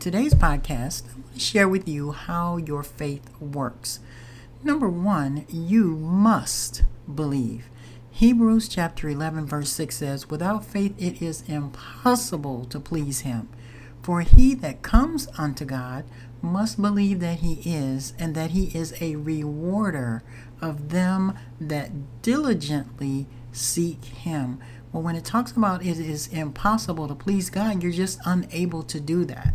today's podcast, I want to share with you how your faith works. Number one, you must believe. Hebrews chapter 11, verse 6 says, Without faith it is impossible to please him. For he that comes unto God must believe that he is, and that he is a rewarder of them that diligently seek him. Well, when it talks about it is impossible to please God, you're just unable to do that.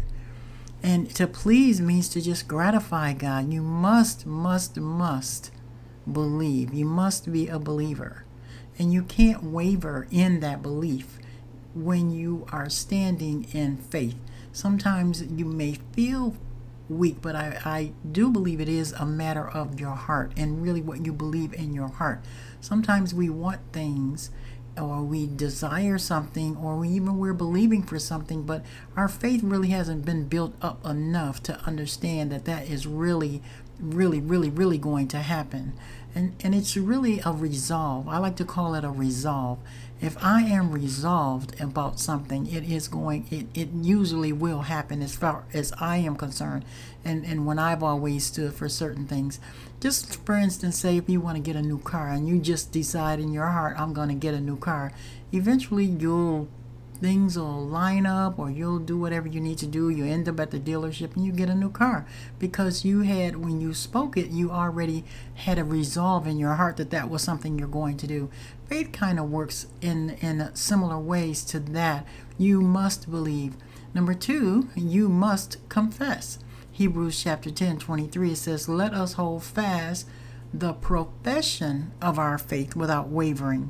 And to please means to just gratify God. You must, must, must believe. You must be a believer. And you can't waver in that belief when you are standing in faith. Sometimes you may feel weak, but I, I do believe it is a matter of your heart and really what you believe in your heart. Sometimes we want things or we desire something or we even we're believing for something but our faith really hasn't been built up enough to understand that that is really really really really going to happen and and it's really a resolve i like to call it a resolve if I am resolved about something, it is going, it, it usually will happen as far as I am concerned. And, and when I've always stood for certain things, just for instance, say if you want to get a new car and you just decide in your heart, I'm going to get a new car, eventually you'll things will line up or you'll do whatever you need to do. You end up at the dealership and you get a new car. Because you had when you spoke it you already had a resolve in your heart that that was something you're going to do. Faith kind of works in in similar ways to that. You must believe. Number two you must confess. Hebrews chapter 10 23 it says let us hold fast the profession of our faith without wavering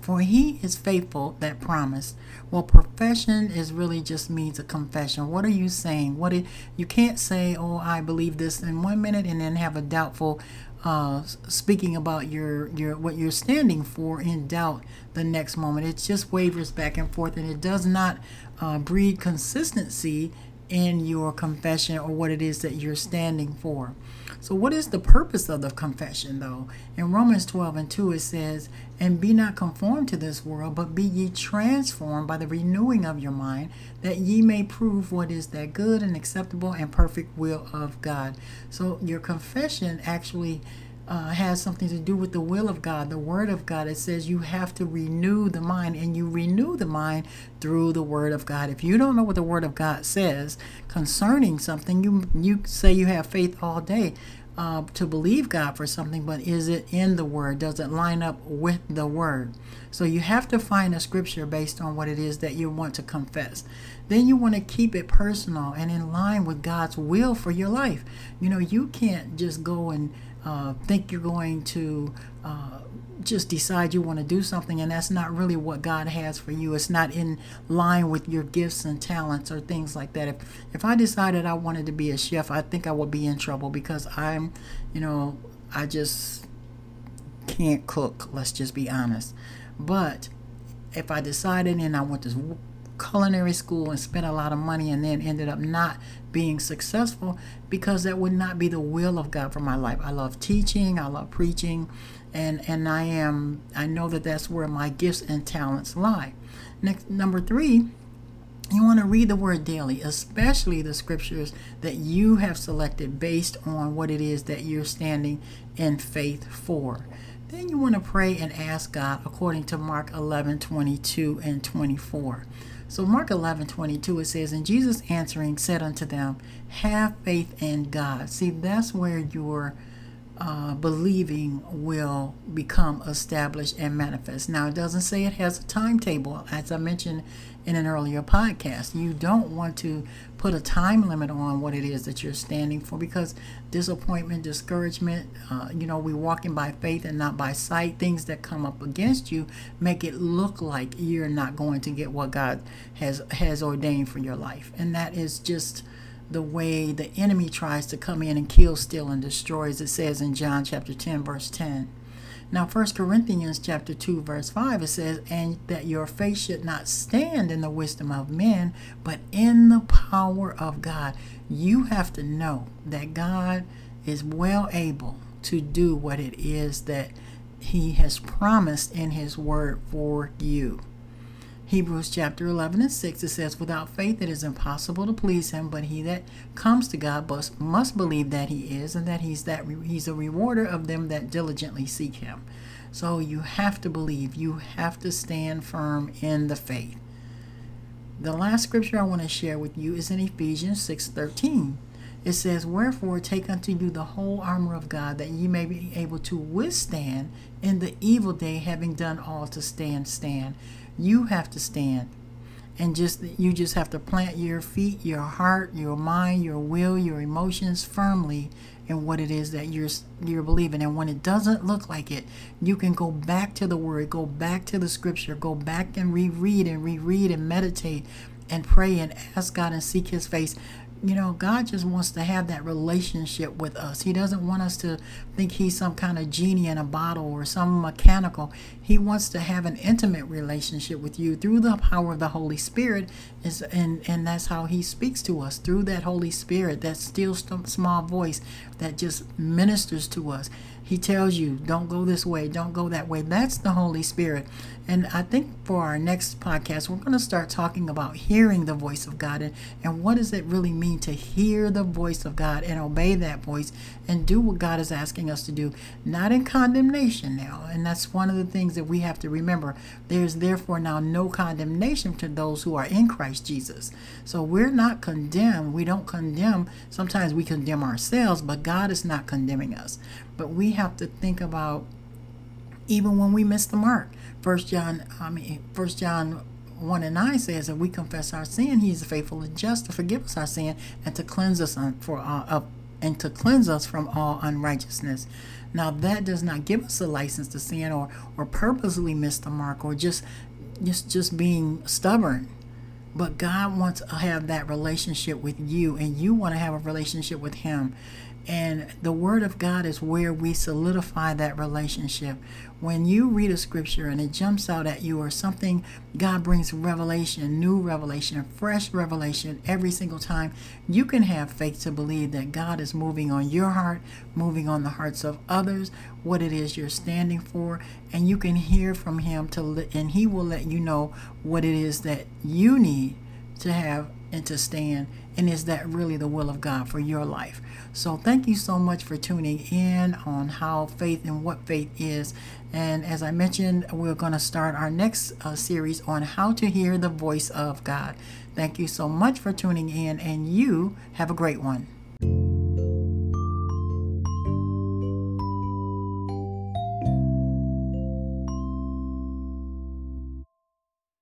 for he is faithful that promised. Well, profession is really just means a confession. What are you saying? What it, you can't say, "Oh, I believe this" in one minute and then have a doubtful uh, speaking about your your what you're standing for in doubt the next moment. It just wavers back and forth, and it does not uh, breed consistency in your confession or what it is that you're standing for. So, what is the purpose of the confession, though? In Romans 12 and 2, it says, And be not conformed to this world, but be ye transformed by the renewing of your mind, that ye may prove what is that good and acceptable and perfect will of God. So, your confession actually uh, has something to do with the will of God, the Word of God. It says you have to renew the mind, and you renew the mind through the Word of God. If you don't know what the Word of God says concerning something, you you say you have faith all day. Uh, to believe God for something, but is it in the Word? Does it line up with the Word? So you have to find a scripture based on what it is that you want to confess. Then you want to keep it personal and in line with God's will for your life. You know, you can't just go and uh, think you're going to uh, just decide you want to do something and that's not really what God has for you. It's not in line with your gifts and talents or things like that. If if I decided I wanted to be a chef, I think I would be in trouble because I'm, you know, I just can't cook. Let's just be honest. But if I decided and I went to culinary school and spent a lot of money and then ended up not being successful because that would not be the will of God for my life. I love teaching, I love preaching, and and I am I know that that's where my gifts and talents lie. Next number 3, you want to read the word daily, especially the scriptures that you have selected based on what it is that you're standing in faith for. Then you want to pray and ask God according to Mark 11 22 and 24. So Mark 11, 22, it says, And Jesus answering said unto them, Have faith in God. See, that's where your uh, believing will become established and manifest. Now, it doesn't say it has a timetable, as I mentioned in an earlier podcast. You don't want to put a time limit on what it is that you're standing for because disappointment, discouragement, uh, you know, we're walking by faith and not by sight. Things that come up against you make it look like you're not going to get what God has has ordained for your life, and that is just the way the enemy tries to come in and kill, steal, and destroy, as it says in John chapter 10, verse 10. Now, 1 Corinthians chapter 2, verse 5, it says, And that your faith should not stand in the wisdom of men, but in the power of God. You have to know that God is well able to do what it is that He has promised in His Word for you. Hebrews chapter 11 and 6, it says, Without faith it is impossible to please him, but he that comes to God must, must believe that he is, and that he's that he's a rewarder of them that diligently seek him. So you have to believe, you have to stand firm in the faith. The last scripture I want to share with you is in Ephesians 6:13. It says, Wherefore take unto you the whole armor of God, that ye may be able to withstand in the evil day, having done all to stand, stand. You have to stand. And just you just have to plant your feet, your heart, your mind, your will, your emotions firmly in what it is that you're you're believing. And when it doesn't look like it, you can go back to the word, go back to the scripture, go back and reread and reread and meditate and pray and ask God and seek his face you know, God just wants to have that relationship with us. He doesn't want us to think He's some kind of genie in a bottle or some mechanical. He wants to have an intimate relationship with you through the power of the Holy Spirit, is and and that's how He speaks to us through that Holy Spirit, that still small voice that just ministers to us. He tells you, don't go this way, don't go that way. That's the Holy Spirit. And I think for our next podcast, we're going to start talking about hearing the voice of God and, and what does it really mean to hear the voice of God and obey that voice and do what God is asking us to do, not in condemnation now. And that's one of the things that we have to remember. There's therefore now no condemnation to those who are in Christ Jesus. So we're not condemned. We don't condemn. Sometimes we condemn ourselves, but God is not condemning us. But we have to think about even when we miss the mark. First John, I mean, First John 1 and 9 says that we confess our sin, he is faithful and just to forgive us our sin and to cleanse us for uh, and to cleanse us from all unrighteousness. Now that does not give us a license to sin or or purposely miss the mark or just just just being stubborn. But God wants to have that relationship with you and you want to have a relationship with him. And the Word of God is where we solidify that relationship. When you read a scripture and it jumps out at you, or something, God brings revelation, new revelation, fresh revelation every single time, you can have faith to believe that God is moving on your heart, moving on the hearts of others, what it is you're standing for, and you can hear from Him too, and He will let you know what it is that you need to have and to stand. And is that really the will of God for your life? So thank you so much for tuning in on how faith and what faith is. And as I mentioned, we're going to start our next uh, series on how to hear the voice of God. Thank you so much for tuning in, and you have a great one.